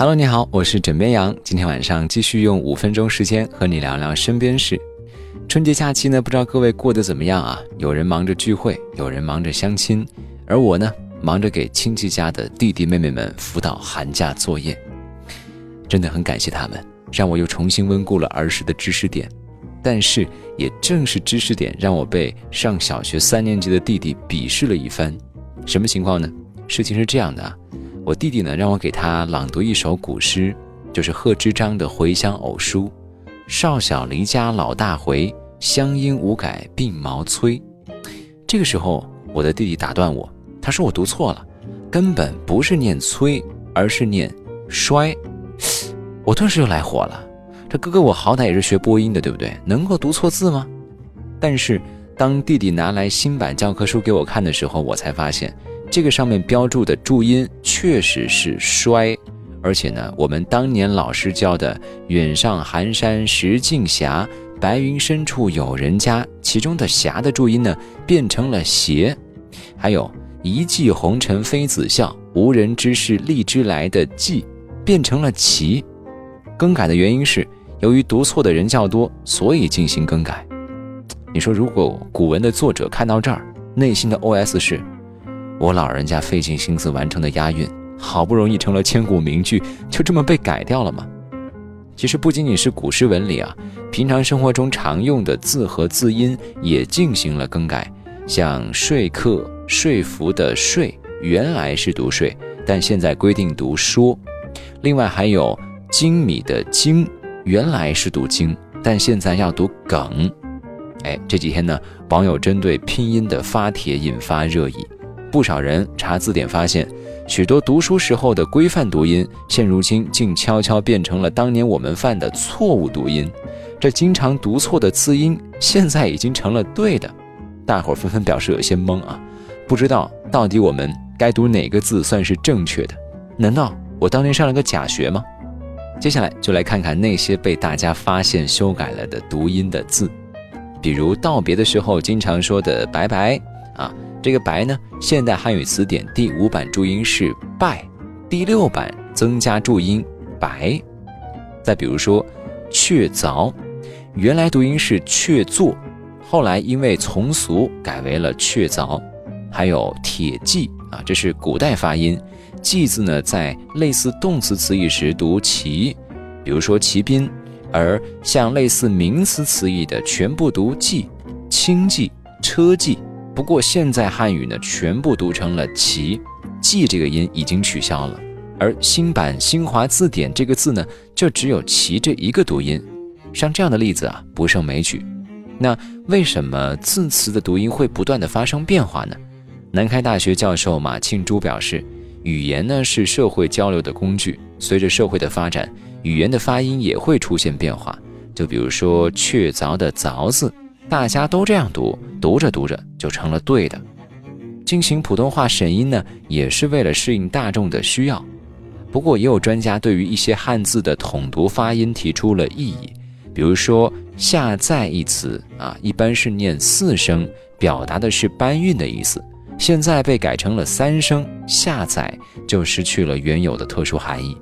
Hello，你好，我是枕边羊。今天晚上继续用五分钟时间和你聊聊身边事。春节假期呢，不知道各位过得怎么样啊？有人忙着聚会，有人忙着相亲，而我呢，忙着给亲戚家的弟弟妹妹们辅导寒假作业。真的很感谢他们，让我又重新温故了儿时的知识点。但是也正是知识点，让我被上小学三年级的弟弟鄙视了一番。什么情况呢？事情是这样的啊。我弟弟呢，让我给他朗读一首古诗，就是贺知章的《回乡偶书》：“少小离家老大回，乡音无改鬓毛衰。”这个时候，我的弟弟打断我，他说我读错了，根本不是念催，而是念衰。我顿时又来火了，这哥哥我好歹也是学播音的，对不对？能够读错字吗？但是当弟弟拿来新版教科书给我看的时候，我才发现。这个上面标注的注音确实是衰，而且呢，我们当年老师教的“远上寒山石径斜，白云深处有人家”，其中的“斜”的注音呢变成了“斜”，还有一骑红尘妃子笑，无人知是荔枝来的“骑”变成了“骑”。更改的原因是由于读错的人较多，所以进行更改。你说，如果古文的作者看到这儿，内心的 OS 是？我老人家费尽心思完成的押韵，好不容易成了千古名句，就这么被改掉了吗？其实不仅仅是古诗文里啊，平常生活中常用的字和字音也进行了更改。像说客、说服的说，原来是读说，但现在规定读说。另外还有精米的精，原来是读精，但现在要读梗。哎，这几天呢，网友针对拼音的发帖引发热议。不少人查字典发现，许多读书时候的规范读音，现如今竟悄悄变成了当年我们犯的错误读音。这经常读错的字音，现在已经成了对的。大伙纷纷表示有些懵啊，不知道到底我们该读哪个字算是正确的？难道我当年上了个假学吗？接下来就来看看那些被大家发现修改了的读音的字，比如道别的时候经常说的“拜拜”啊。这个“白”呢，现代汉语词典第五版注音是“拜”，第六版增加注音“白”。再比如说“确凿”，原来读音是“确作”，后来因为从俗改为了“确凿”。还有“铁骑”啊，这是古代发音，“骑”字呢在类似动词词义时读“骑”，比如说骑兵；而像类似名词词义的，全部读“骑”，轻骑、车骑。不过现在汉语呢，全部读成了“骑”，“骑”这个音已经取消了，而新版新华字典这个字呢，就只有“齐”这一个读音。像这样的例子啊，不胜枚举。那为什么字词的读音会不断的发生变化呢？南开大学教授马庆珠表示，语言呢是社会交流的工具，随着社会的发展，语言的发音也会出现变化。就比如说“确凿”的“凿”字。大家都这样读，读着读着就成了对的。进行普通话审音呢，也是为了适应大众的需要。不过，也有专家对于一些汉字的统读发音提出了异议。比如说“下载”一词啊，一般是念四声，表达的是搬运的意思，现在被改成了三声“下载”，就失去了原有的特殊含义。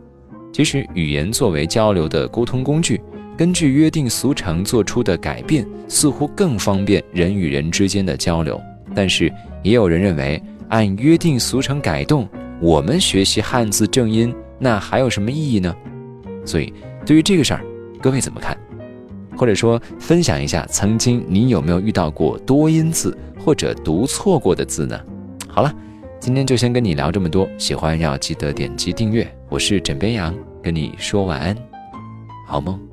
其实，语言作为交流的沟通工具。根据约定俗成做出的改变，似乎更方便人与人之间的交流。但是，也有人认为，按约定俗成改动，我们学习汉字正音，那还有什么意义呢？所以，对于这个事儿，各位怎么看？或者说，分享一下，曾经你有没有遇到过多音字或者读错过的字呢？好了，今天就先跟你聊这么多。喜欢要记得点击订阅。我是枕边羊，跟你说晚安，好梦。